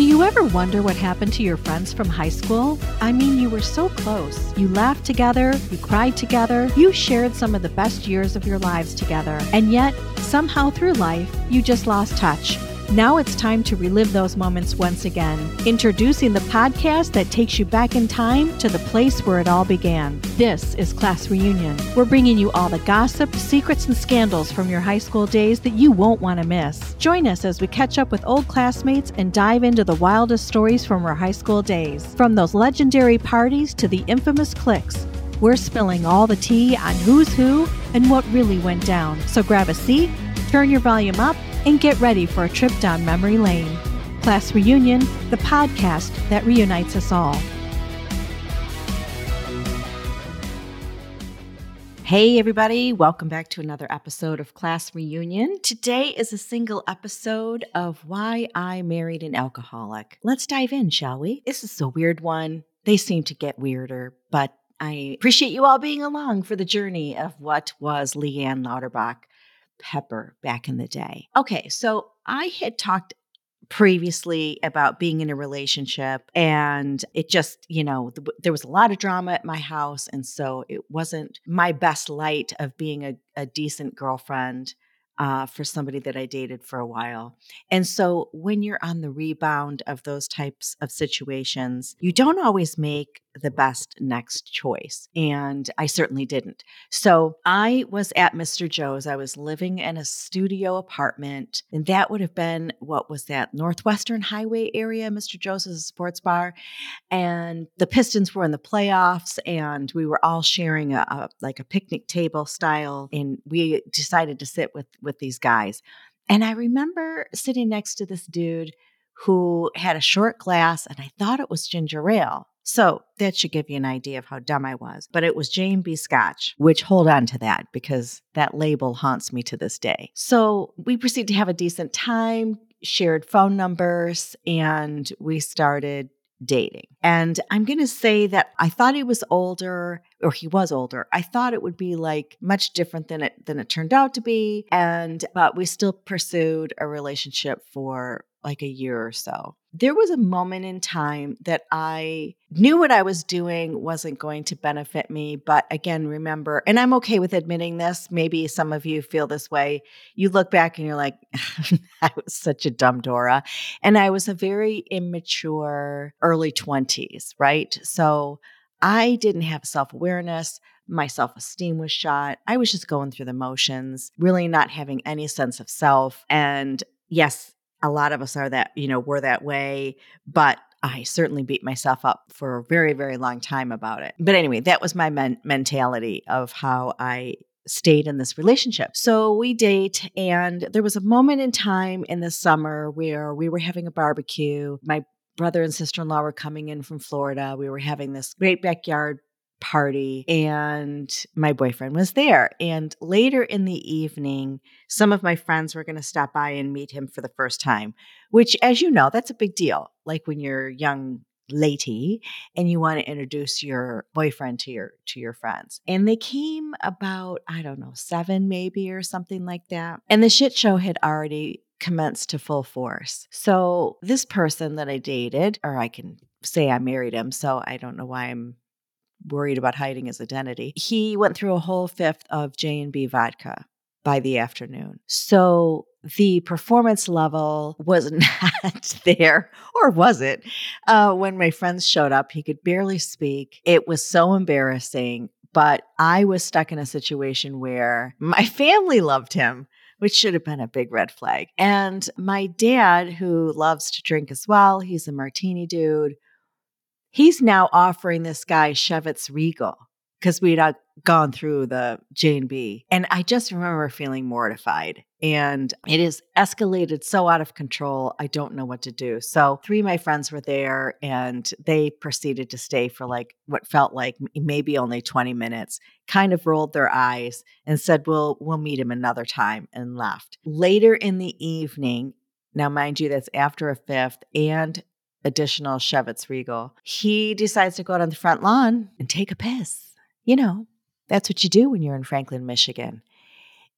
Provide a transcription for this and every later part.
Do you ever wonder what happened to your friends from high school? I mean, you were so close. You laughed together, you cried together, you shared some of the best years of your lives together. And yet, somehow through life, you just lost touch. Now it's time to relive those moments once again. Introducing the podcast that takes you back in time to the place where it all began. This is Class Reunion. We're bringing you all the gossip, secrets, and scandals from your high school days that you won't want to miss. Join us as we catch up with old classmates and dive into the wildest stories from our high school days. From those legendary parties to the infamous cliques. We're spilling all the tea on who's who and what really went down. So grab a seat, turn your volume up, and get ready for a trip down memory lane. Class Reunion, the podcast that reunites us all. Hey, everybody, welcome back to another episode of Class Reunion. Today is a single episode of Why I Married an Alcoholic. Let's dive in, shall we? This is a weird one. They seem to get weirder, but I appreciate you all being along for the journey of what was Lee Ann Lauterbach. Pepper back in the day. Okay, so I had talked previously about being in a relationship and it just you know th- there was a lot of drama at my house and so it wasn't my best light of being a, a decent girlfriend uh, for somebody that I dated for a while. And so when you're on the rebound of those types of situations, you don't always make the best next choice. And I certainly didn't. So I was at Mr. Joe's. I was living in a studio apartment, and that would have been what was that Northwestern Highway area? Mr. Joe's is a sports bar. And the Pistons were in the playoffs, and we were all sharing a, a like a picnic table style. And we decided to sit with with these guys. And I remember sitting next to this dude who had a short glass, and I thought it was ginger ale. So that should give you an idea of how dumb I was. But it was J&B Scotch, which hold on to that because that label haunts me to this day. So we proceeded to have a decent time, shared phone numbers, and we started dating. And I'm going to say that I thought he was older or he was older. I thought it would be like much different than it than it turned out to be and but we still pursued a relationship for like a year or so. There was a moment in time that I knew what I was doing wasn't going to benefit me. But again, remember, and I'm okay with admitting this. Maybe some of you feel this way. You look back and you're like, I was such a dumb Dora. And I was a very immature early 20s, right? So I didn't have self awareness. My self esteem was shot. I was just going through the motions, really not having any sense of self. And yes, a lot of us are that, you know, we're that way, but I certainly beat myself up for a very, very long time about it. But anyway, that was my men- mentality of how I stayed in this relationship. So we date, and there was a moment in time in the summer where we were having a barbecue. My brother and sister in law were coming in from Florida. We were having this great backyard party and my boyfriend was there. And later in the evening, some of my friends were going to stop by and meet him for the first time, which, as you know, that's a big deal. Like when you're young lady and you want to introduce your boyfriend to your to your friends and they came about i don't know 7 maybe or something like that and the shit show had already commenced to full force so this person that i dated or i can say i married him so i don't know why i'm worried about hiding his identity. He went through a whole fifth of J&B vodka by the afternoon. So the performance level was not there, or was it? Uh, when my friends showed up, he could barely speak. It was so embarrassing. But I was stuck in a situation where my family loved him, which should have been a big red flag. And my dad, who loves to drink as well, he's a martini dude, he's now offering this guy Chivas Regal because we'd uh, gone through the J and B, and I just remember feeling mortified. And it is escalated so out of control. I don't know what to do. So three of my friends were there, and they proceeded to stay for like what felt like maybe only twenty minutes. Kind of rolled their eyes and said, "We'll we'll meet him another time," and left. Later in the evening. Now, mind you, that's after a fifth and additional Chivas Regal. He decides to go out on the front lawn and take a piss. You know, that's what you do when you're in Franklin, Michigan.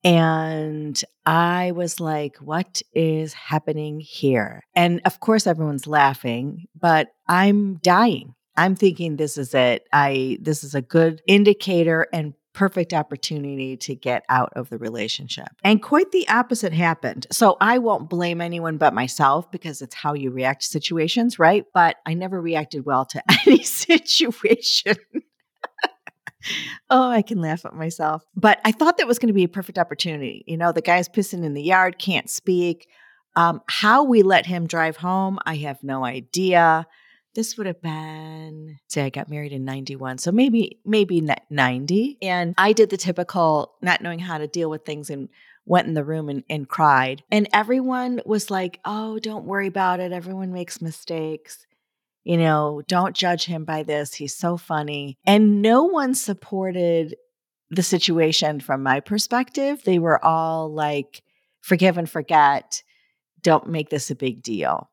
And I was like, what is happening here? And of course, everyone's laughing, but I'm dying. I'm thinking this is it. I this is a good indicator and perfect opportunity to get out of the relationship. And quite the opposite happened. So I won't blame anyone but myself because it's how you react to situations, right? But I never reacted well to any situation. oh, I can laugh at myself. But I thought that was going to be a perfect opportunity. You know, the guy's pissing in the yard, can't speak. Um, how we let him drive home, I have no idea. This would have been, say, I got married in 91. So maybe, maybe 90. And I did the typical not knowing how to deal with things and went in the room and, and cried. And everyone was like, oh, don't worry about it. Everyone makes mistakes you know, don't judge him by this. He's so funny. And no one supported the situation from my perspective. They were all like, forgive and forget. Don't make this a big deal.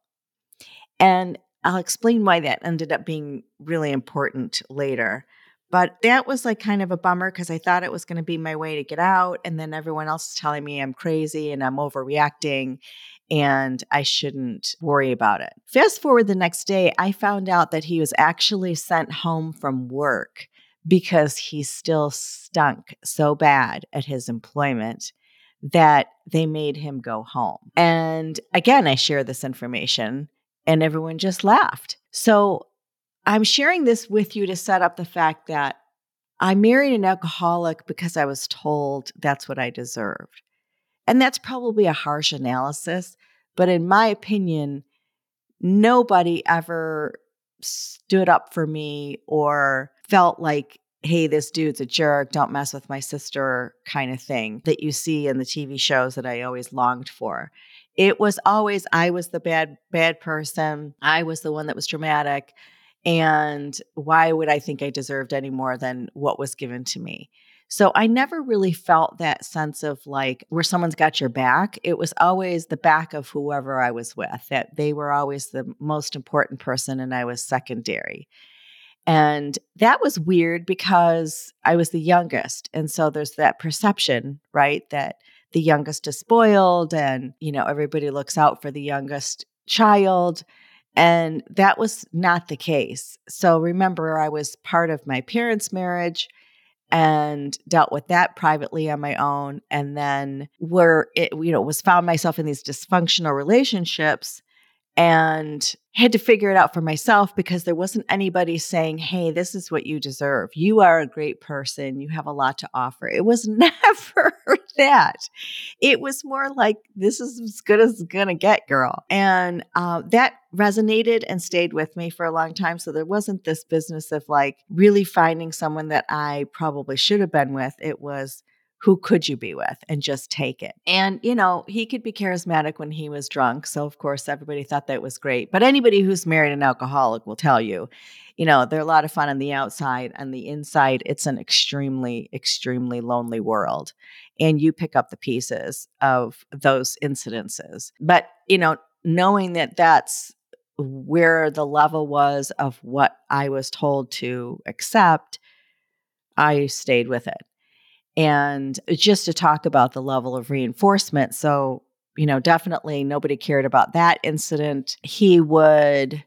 And I'll explain why that ended up being really important later. But that was like kind of a bummer because I thought it was going to be my way to get out. And then everyone else is telling me I'm crazy and I'm overreacting and I shouldn't worry about it. Fast forward the next day, I found out that he was actually sent home from work because he still stunk so bad at his employment that they made him go home. And again, I share this information and everyone just laughed. So I'm sharing this with you to set up the fact that I married an alcoholic because I was told that's what I deserved. And that's probably a harsh analysis, but in my opinion, nobody ever stood up for me or felt like, hey, this dude's a jerk, don't mess with my sister kind of thing that you see in the TV shows that I always longed for. It was always I was the bad bad person. I was the one that was dramatic. And why would I think I deserved any more than what was given to me? So I never really felt that sense of like where someone's got your back. It was always the back of whoever I was with, that they were always the most important person and I was secondary. And that was weird because I was the youngest. And so there's that perception, right? That the youngest is spoiled and, you know, everybody looks out for the youngest child. And that was not the case. So remember, I was part of my parents' marriage and dealt with that privately on my own and then where it you know was found myself in these dysfunctional relationships and had to figure it out for myself because there wasn't anybody saying, Hey, this is what you deserve. You are a great person. You have a lot to offer. It was never that. It was more like, This is as good as it's going to get, girl. And uh, that resonated and stayed with me for a long time. So there wasn't this business of like really finding someone that I probably should have been with. It was, who could you be with and just take it. And, you know, he could be charismatic when he was drunk. So, of course, everybody thought that was great. But anybody who's married an alcoholic will tell you, you know, they're a lot of fun on the outside. On the inside, it's an extremely, extremely lonely world. And you pick up the pieces of those incidences. But, you know, knowing that that's where the level was of what I was told to accept, I stayed with it and just to talk about the level of reinforcement. So, you know, definitely nobody cared about that incident. He would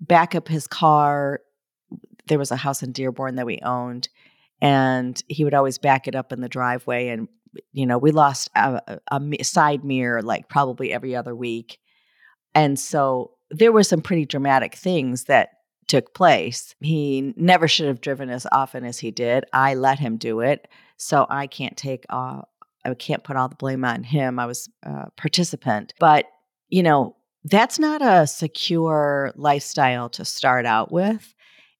back up his car. There was a house in Dearborn that we owned, and he would always back it up in the driveway. And, you know, we lost a, a, a side mirror like probably every other week. And so there were some pretty dramatic things that took place. He never should have driven as often as he did. I let him do it. So I can't take uh, I can't put all the blame on him. I was a participant. But, you know, that's not a secure lifestyle to start out with.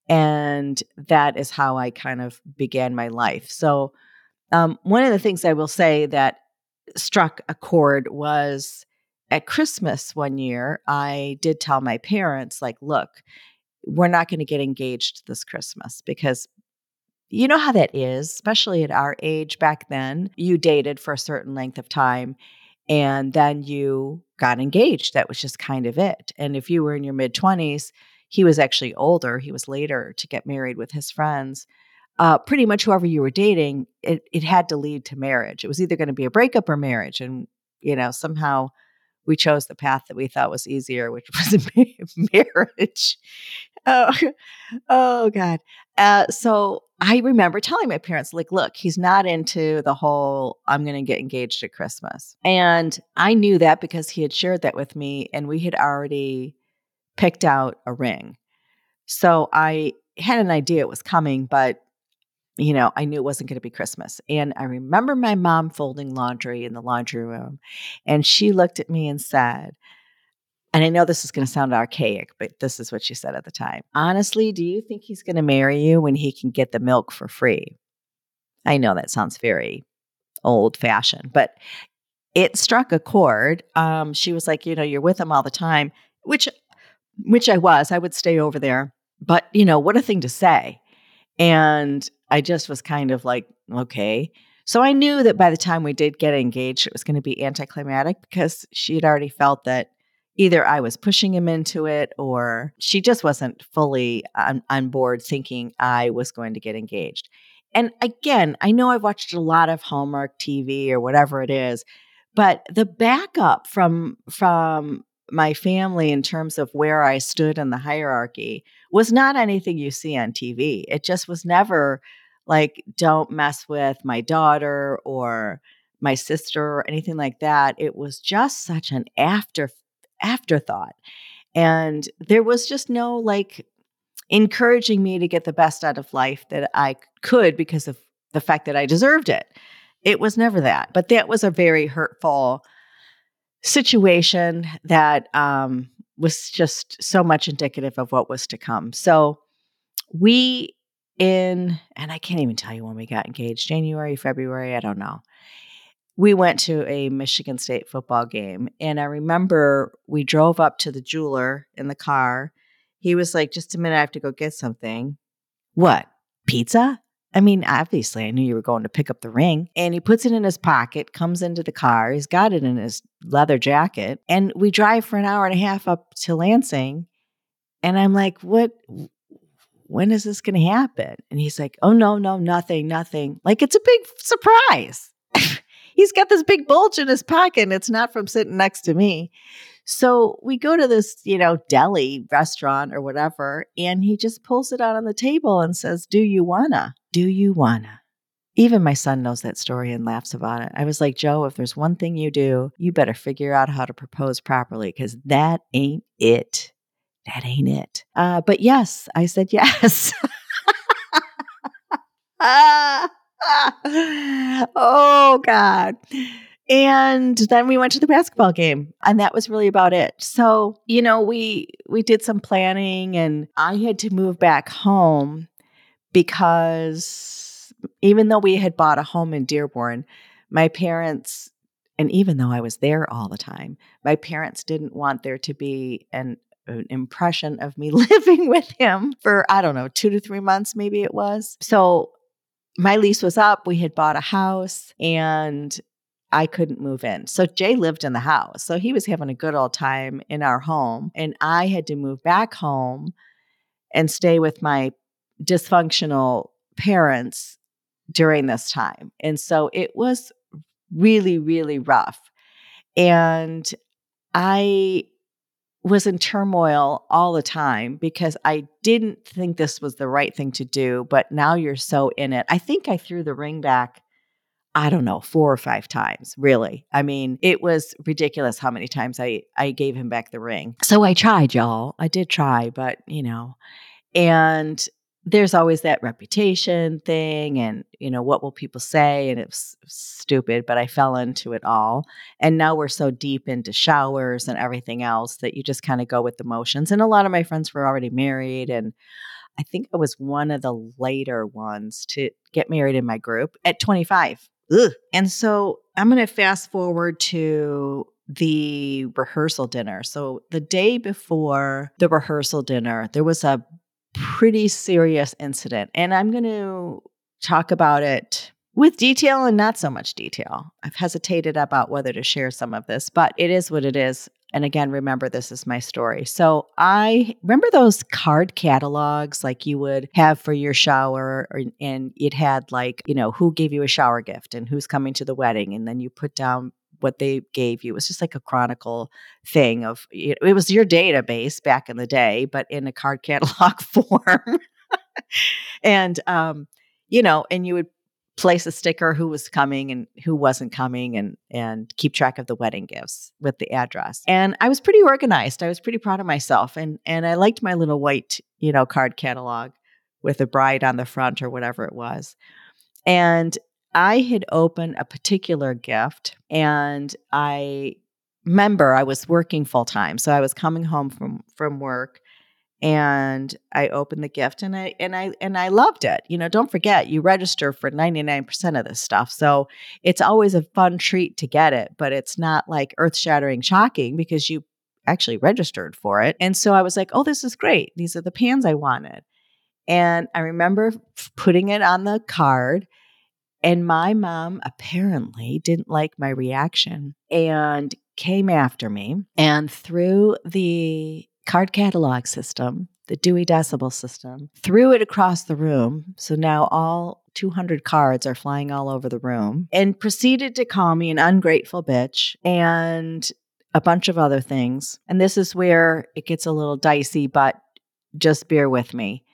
And that is how I kind of began my life. So, um, one of the things I will say that struck a chord was at Christmas one year, I did tell my parents, like, look, we're not going to get engaged this Christmas because you know how that is, especially at our age back then. You dated for a certain length of time and then you got engaged. That was just kind of it. And if you were in your mid 20s, he was actually older. He was later to get married with his friends. uh, pretty much whoever you were dating, it, it had to lead to marriage. It was either going to be a breakup or marriage. And, you know, somehow we chose the path that we thought was easier, which was marriage. Oh, oh God. Uh, so I remember telling my parents, like, look, he's not into the whole I'm going to get engaged at Christmas. And I knew that because he had shared that with me and we had already picked out a ring. So I had an idea it was coming, but you know, I knew it wasn't going to be Christmas. And I remember my mom folding laundry in the laundry room. And she looked at me and said, and I know this is going to sound archaic, but this is what she said at the time. Honestly, do you think he's going to marry you when he can get the milk for free? I know that sounds very old fashioned, but it struck a chord. Um, she was like, you know, you're with him all the time, which, which I was. I would stay over there, but you know, what a thing to say. And I just was kind of like, okay. So I knew that by the time we did get engaged, it was going to be anticlimactic because she had already felt that either I was pushing him into it or she just wasn't fully on, on board thinking I was going to get engaged. And again, I know I've watched a lot of Hallmark TV or whatever it is, but the backup from from my family in terms of where I stood in the hierarchy was not anything you see on TV. It just was never like don't mess with my daughter or my sister or anything like that. It was just such an after afterthought. And there was just no like encouraging me to get the best out of life that I could because of the fact that I deserved it. It was never that. But that was a very hurtful situation that um, was just so much indicative of what was to come. So we in, and I can't even tell you when we got engaged, January, February, I don't know we went to a Michigan State football game. And I remember we drove up to the jeweler in the car. He was like, just a minute, I have to go get something. What? Pizza? I mean, obviously, I knew you were going to pick up the ring. And he puts it in his pocket, comes into the car. He's got it in his leather jacket. And we drive for an hour and a half up to Lansing. And I'm like, what? When is this going to happen? And he's like, oh, no, no, nothing, nothing. Like, it's a big surprise he's got this big bulge in his pocket and it's not from sitting next to me. So we go to this, you know, deli restaurant or whatever, and he just pulls it out on the table and says, Do you wanna? Do you wanna? Even my son knows that story and laughs about it. I was like, Joe, if there's one thing you do, you better figure out how to propose properly because that ain't it. That ain't it. Uh, but yes, I said yes. oh God. And then we went to the basketball game and that was really about it. So, you know, we we did some planning and I had to move back home because even though we had bought a home in Dearborn, my parents and even though I was there all the time, my parents didn't want there to be an an impression of me living with him for I don't know, 2 to 3 months maybe it was. So my lease was up. We had bought a house and I couldn't move in. So Jay lived in the house. So he was having a good old time in our home. And I had to move back home and stay with my dysfunctional parents during this time. And so it was really, really rough. And I was in turmoil all the time because I didn't think this was the right thing to do, but now you're so in it. I think I threw the ring back, I don't know, four or five times, really. I mean, it was ridiculous how many times I, I gave him back the ring. So I tried, y'all. I did try, but you know, and there's always that reputation thing and you know what will people say and it's stupid but i fell into it all and now we're so deep into showers and everything else that you just kind of go with the motions and a lot of my friends were already married and i think i was one of the later ones to get married in my group at 25 Ugh. and so i'm going to fast forward to the rehearsal dinner. So the day before the rehearsal dinner, there was a pretty serious incident. And I'm going to talk about it with detail and not so much detail. I've hesitated about whether to share some of this, but it is what it is. And again, remember, this is my story. So I remember those card catalogs like you would have for your shower, or, and it had like, you know, who gave you a shower gift and who's coming to the wedding. And then you put down what they gave you. It was just like a chronicle thing of it was your database back in the day, but in a card catalog form. and um, you know, and you would place a sticker who was coming and who wasn't coming and and keep track of the wedding gifts with the address. And I was pretty organized. I was pretty proud of myself and and I liked my little white, you know, card catalog with a bride on the front or whatever it was. And I had opened a particular gift and I remember I was working full time. So I was coming home from from work and I opened the gift and I and I and I loved it. You know, don't forget you register for 99% of this stuff. So it's always a fun treat to get it, but it's not like earth-shattering shocking because you actually registered for it. And so I was like, "Oh, this is great. These are the pans I wanted." And I remember putting it on the card and my mom apparently didn't like my reaction and came after me and threw the card catalog system, the Dewey Decibel system, threw it across the room. So now all 200 cards are flying all over the room and proceeded to call me an ungrateful bitch and a bunch of other things. And this is where it gets a little dicey, but just bear with me.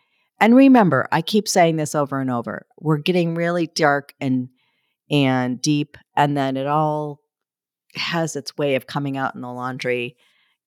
And remember, I keep saying this over and over. We're getting really dark and and deep and then it all has its way of coming out in the laundry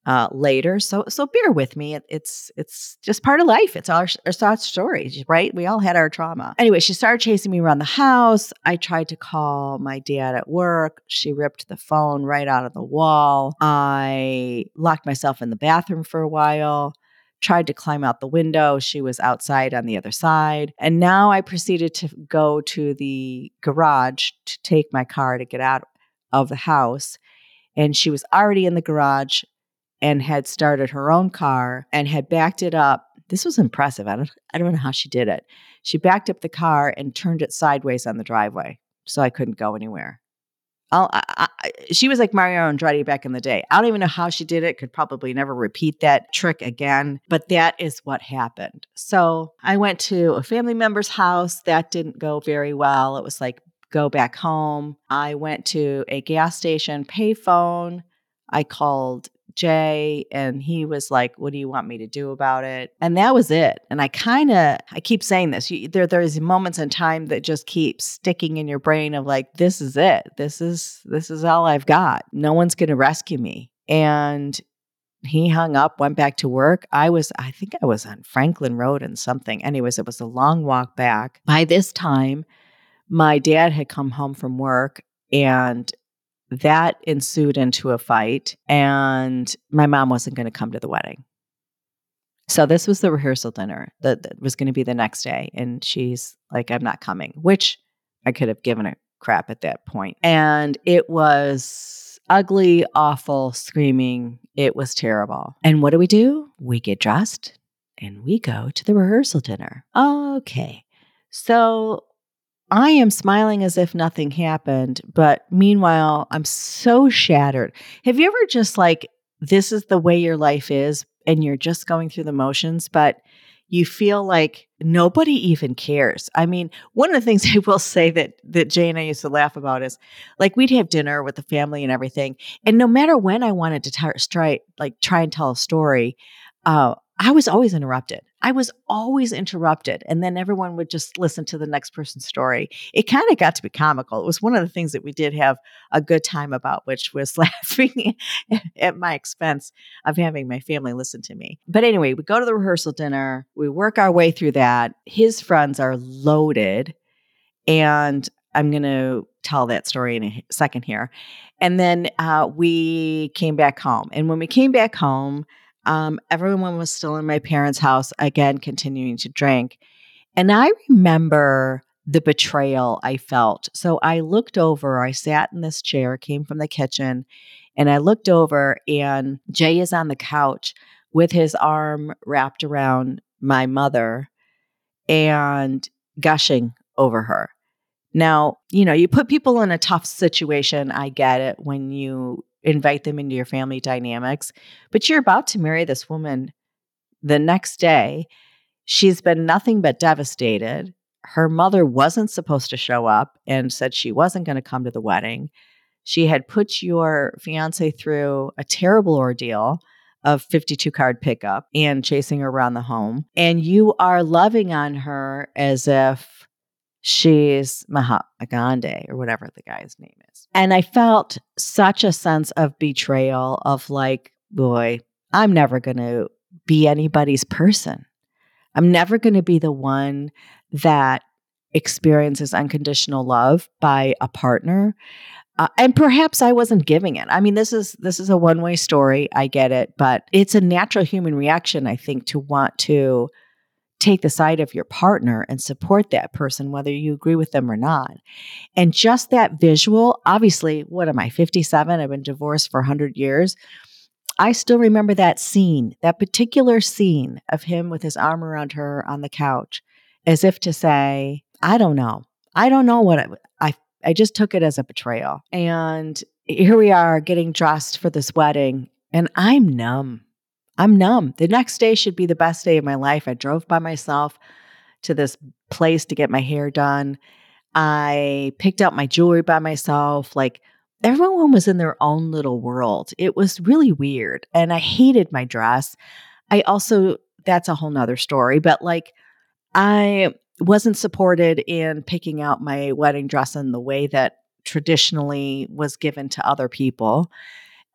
uh, later. So so bear with me. It, it's it's just part of life. It's our it's our stories, right? We all had our trauma. Anyway, she started chasing me around the house. I tried to call my dad at work. She ripped the phone right out of the wall. I locked myself in the bathroom for a while. Tried to climb out the window. She was outside on the other side. And now I proceeded to go to the garage to take my car to get out of the house. And she was already in the garage and had started her own car and had backed it up. This was impressive. I don't, I don't know how she did it. She backed up the car and turned it sideways on the driveway so I couldn't go anywhere. I, I, she was like Mario Andretti back in the day. I don't even know how she did it. Could probably never repeat that trick again, but that is what happened. So I went to a family member's house. That didn't go very well. It was like go back home. I went to a gas station payphone. I called Jay and he was like, "What do you want me to do about it?" And that was it. And I kind of I keep saying this. You, there there's moments in time that just keep sticking in your brain of like, "This is it. This is this is all I've got. No one's going to rescue me." And he hung up, went back to work. I was I think I was on Franklin Road and something. Anyways, it was a long walk back. By this time, my dad had come home from work and that ensued into a fight, and my mom wasn't going to come to the wedding. So this was the rehearsal dinner that, that was going to be the next day, and she's like, "I'm not coming," which I could have given a crap at that point. And it was ugly, awful, screaming. It was terrible. And what do we do? We get dressed and we go to the rehearsal dinner. Okay. So I am smiling as if nothing happened, but meanwhile, I'm so shattered. Have you ever just like, this is the way your life is, and you're just going through the motions, but you feel like nobody even cares. I mean, one of the things I will say that that Jay and I used to laugh about is like we'd have dinner with the family and everything, and no matter when I wanted to t- try like try and tell a story, uh, I was always interrupted. I was always interrupted. And then everyone would just listen to the next person's story. It kind of got to be comical. It was one of the things that we did have a good time about, which was laughing at my expense of having my family listen to me. But anyway, we go to the rehearsal dinner, we work our way through that. His friends are loaded. And I'm going to tell that story in a second here. And then uh, we came back home. And when we came back home, um, everyone was still in my parents' house, again, continuing to drink. And I remember the betrayal I felt. So I looked over, I sat in this chair, came from the kitchen, and I looked over, and Jay is on the couch with his arm wrapped around my mother and gushing over her. Now, you know, you put people in a tough situation. I get it when you invite them into your family dynamics, but you're about to marry this woman the next day. She's been nothing but devastated. Her mother wasn't supposed to show up and said she wasn't going to come to the wedding. She had put your fiance through a terrible ordeal of 52 card pickup and chasing her around the home. And you are loving on her as if she's Mahatma Gandhi or whatever the guy's name is. And I felt such a sense of betrayal of like, boy, I'm never going to be anybody's person. I'm never going to be the one that experiences unconditional love by a partner. Uh, and perhaps I wasn't giving it. I mean, this is this is a one way story. I get it, but it's a natural human reaction, I think, to want to take the side of your partner and support that person, whether you agree with them or not. And just that visual, obviously, what am I, 57? I've been divorced for 100 years. I still remember that scene, that particular scene of him with his arm around her on the couch, as if to say, I don't know. I don't know what I, I I just took it as a betrayal. And here we are getting dressed for this wedding, and I'm numb. I'm numb. The next day should be the best day of my life. I drove by myself to this place to get my hair done. I picked out my jewelry by myself. Like everyone was in their own little world. It was really weird. And I hated my dress. I also, that's a whole nother story, but like I wasn't supported in picking out my wedding dress in the way that traditionally was given to other people.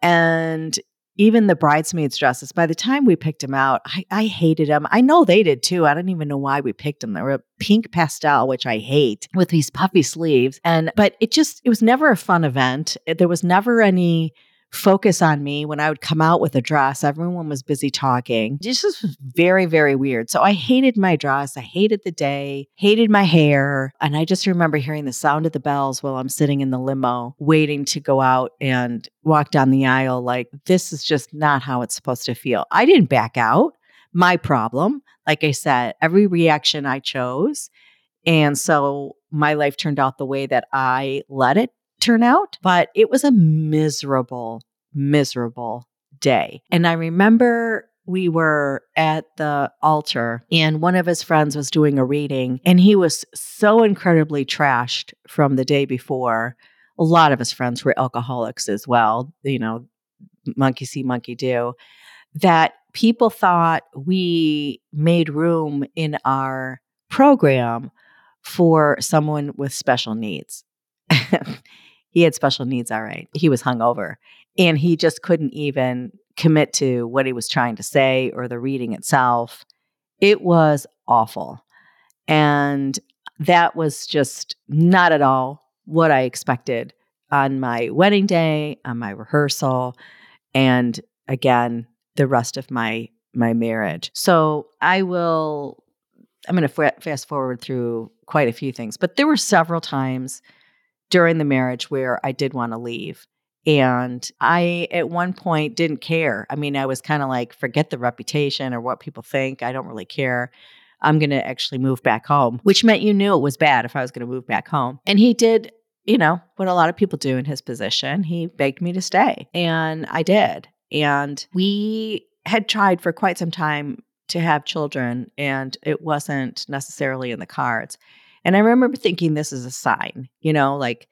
And even the bridesmaids' dresses, by the time we picked them out, I, I, hated them. I know they did too. I don't even know why we picked them. They were pink pastel, which I hate, with these puffy sleeves. And, but it just, it was never a fun event. There was never any focus on me when I would come out with a dress. Everyone was busy talking. This was very, very weird. So I hated my dress. I hated the day, hated my hair. And I just remember hearing the sound of the bells while I'm sitting in the limo waiting to go out and walk down the aisle. Like, this is just not how it's supposed to feel. I didn't back out. My problem, like I said, every reaction I chose. And so my life turned out the way that I let it turn out, but it was a miserable, miserable day. And I remember we were at the altar and one of his friends was doing a reading and he was so incredibly trashed from the day before. A lot of his friends were alcoholics as well, you know, monkey see, monkey do, that people thought we made room in our program for someone with special needs. he had special needs, all right. He was hungover and he just couldn't even commit to what he was trying to say or the reading itself. It was awful. And that was just not at all what I expected on my wedding day, on my rehearsal, and again, the rest of my my marriage. So I will I'm going to f- fast forward through quite a few things, but there were several times during the marriage where I did want to leave. And I, at one point, didn't care. I mean, I was kind of like, forget the reputation or what people think. I don't really care. I'm going to actually move back home, which meant you knew it was bad if I was going to move back home. And he did, you know, what a lot of people do in his position. He begged me to stay, and I did. And we had tried for quite some time to have children, and it wasn't necessarily in the cards. And I remember thinking this is a sign, you know, like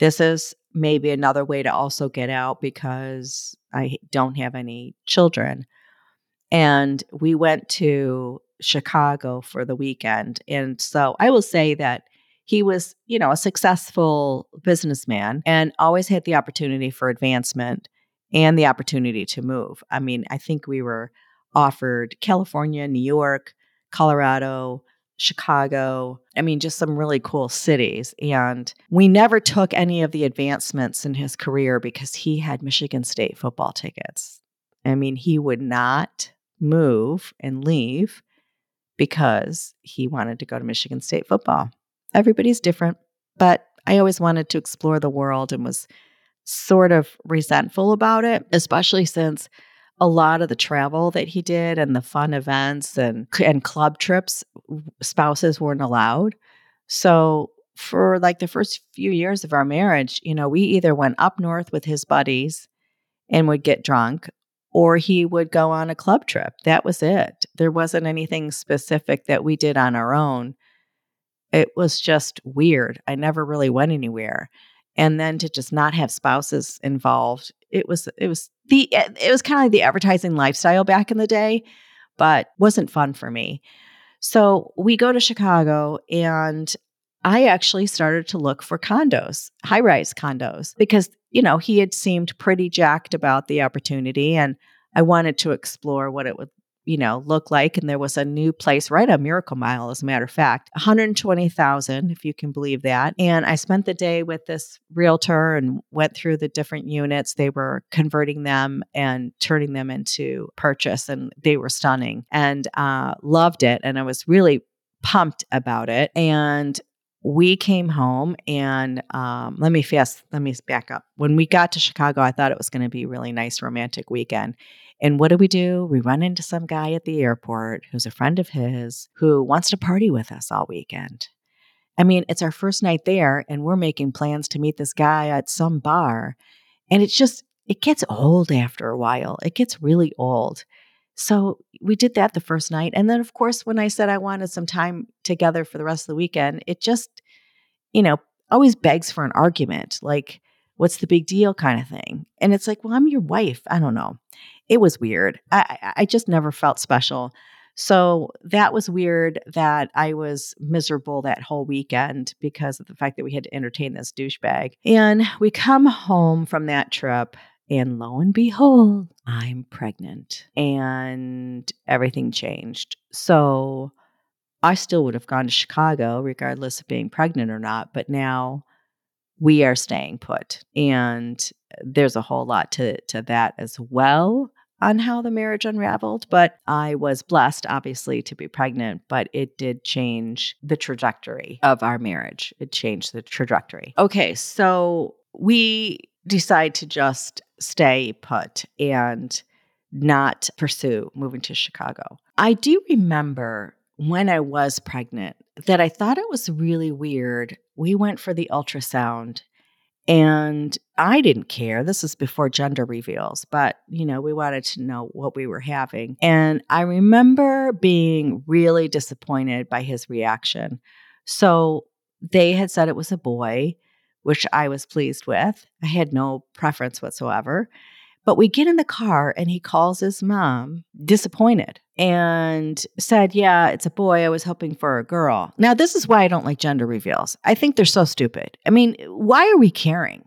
this is maybe another way to also get out because I don't have any children. And we went to Chicago for the weekend. And so I will say that he was, you know, a successful businessman and always had the opportunity for advancement and the opportunity to move. I mean, I think we were offered California, New York, Colorado, Chicago. I mean, just some really cool cities. And we never took any of the advancements in his career because he had Michigan State football tickets. I mean, he would not move and leave because he wanted to go to Michigan State football. Everybody's different, but I always wanted to explore the world and was sort of resentful about it, especially since a lot of the travel that he did and the fun events and and club trips spouses weren't allowed so for like the first few years of our marriage, you know, we either went up north with his buddies and would get drunk or he would go on a club trip. That was it. There wasn't anything specific that we did on our own. It was just weird. I never really went anywhere. And then to just not have spouses involved, it was it was the eh, it was kind of like the advertising lifestyle back in the day, but wasn't fun for me. So we go to Chicago and I actually started to look for condos, high rise condos, because, you know, he had seemed pretty jacked about the opportunity. And I wanted to explore what it would you know, look like. And there was a new place right on Miracle Mile, as a matter of fact, 120,000, if you can believe that. And I spent the day with this realtor and went through the different units. They were converting them and turning them into purchase, and they were stunning and uh, loved it. And I was really pumped about it. And we came home and um, let me fast let me back up when we got to chicago i thought it was going to be a really nice romantic weekend and what do we do? We run into some guy at the airport who's a friend of his who wants to party with us all weekend. I mean, it's our first night there, and we're making plans to meet this guy at some bar. And it's just, it gets old after a while. It gets really old. So we did that the first night. And then, of course, when I said I wanted some time together for the rest of the weekend, it just, you know, always begs for an argument like, what's the big deal kind of thing. And it's like, well, I'm your wife. I don't know it was weird. I, I just never felt special. So that was weird that I was miserable that whole weekend because of the fact that we had to entertain this douchebag. And we come home from that trip, and lo and behold, I'm pregnant. And everything changed. So I still would have gone to Chicago, regardless of being pregnant or not. But now we are staying put. And there's a whole lot to, to that as well on how the marriage unraveled. But I was blessed, obviously, to be pregnant, but it did change the trajectory of our marriage. It changed the trajectory. Okay, so we decide to just stay put and not pursue moving to Chicago. I do remember when I was pregnant that I thought it was really weird. We went for the ultrasound and I didn't care. This is before gender reveals, but you know, we wanted to know what we were having. And I remember being really disappointed by his reaction. So they had said it was a boy, which I was pleased with. I had no preference whatsoever. But we get in the car and he calls his mom disappointed and said, Yeah, it's a boy. I was hoping for a girl. Now, this is why I don't like gender reveals. I think they're so stupid. I mean, why are we caring?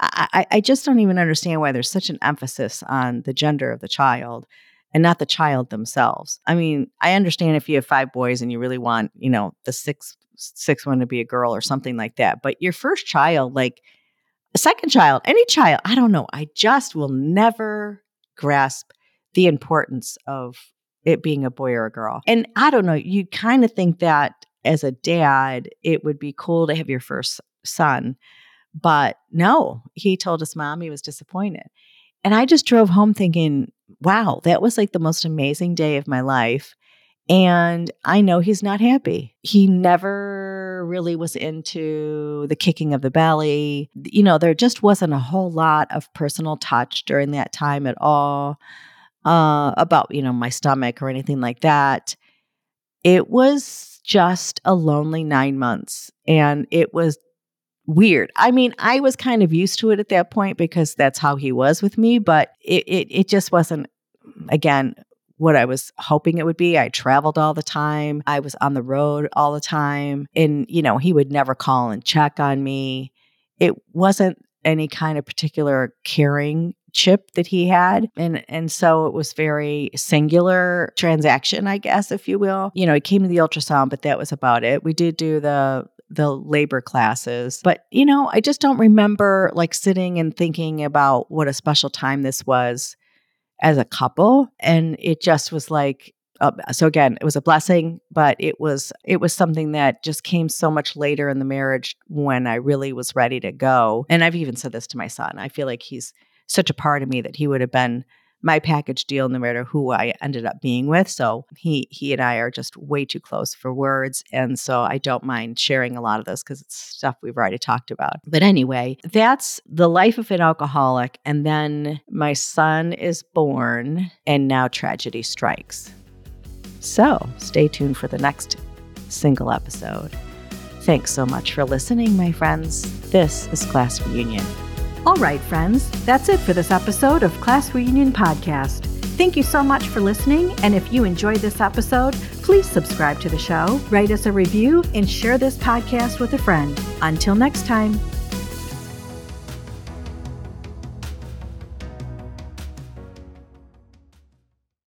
I, I just don't even understand why there's such an emphasis on the gender of the child and not the child themselves. I mean, I understand if you have five boys and you really want, you know, the sixth sixth one to be a girl or something like that. But your first child, like a second child, any child, I don't know. I just will never grasp the importance of it being a boy or a girl. And I don't know, you kind of think that as a dad, it would be cool to have your first son. But no, he told his mom he was disappointed. And I just drove home thinking, wow, that was like the most amazing day of my life. And I know he's not happy. He never really was into the kicking of the belly. You know, there just wasn't a whole lot of personal touch during that time at all uh, about, you know, my stomach or anything like that. It was just a lonely nine months. And it was weird. I mean, I was kind of used to it at that point because that's how he was with me, but it, it, it just wasn't, again, what I was hoping it would be. I traveled all the time. I was on the road all the time. And, you know, he would never call and check on me. It wasn't any kind of particular caring chip that he had and and so it was very singular transaction i guess if you will you know he came to the ultrasound but that was about it we did do the the labor classes but you know i just don't remember like sitting and thinking about what a special time this was as a couple and it just was like uh, so again it was a blessing but it was it was something that just came so much later in the marriage when i really was ready to go and i've even said this to my son i feel like he's such a part of me that he would have been my package deal no matter who I ended up being with. So he he and I are just way too close for words. And so I don't mind sharing a lot of this because it's stuff we've already talked about. But anyway, that's the life of an alcoholic. And then my son is born and now tragedy strikes. So stay tuned for the next single episode. Thanks so much for listening, my friends. This is Class Reunion. All right, friends, that's it for this episode of Class Reunion Podcast. Thank you so much for listening. And if you enjoyed this episode, please subscribe to the show, write us a review, and share this podcast with a friend. Until next time.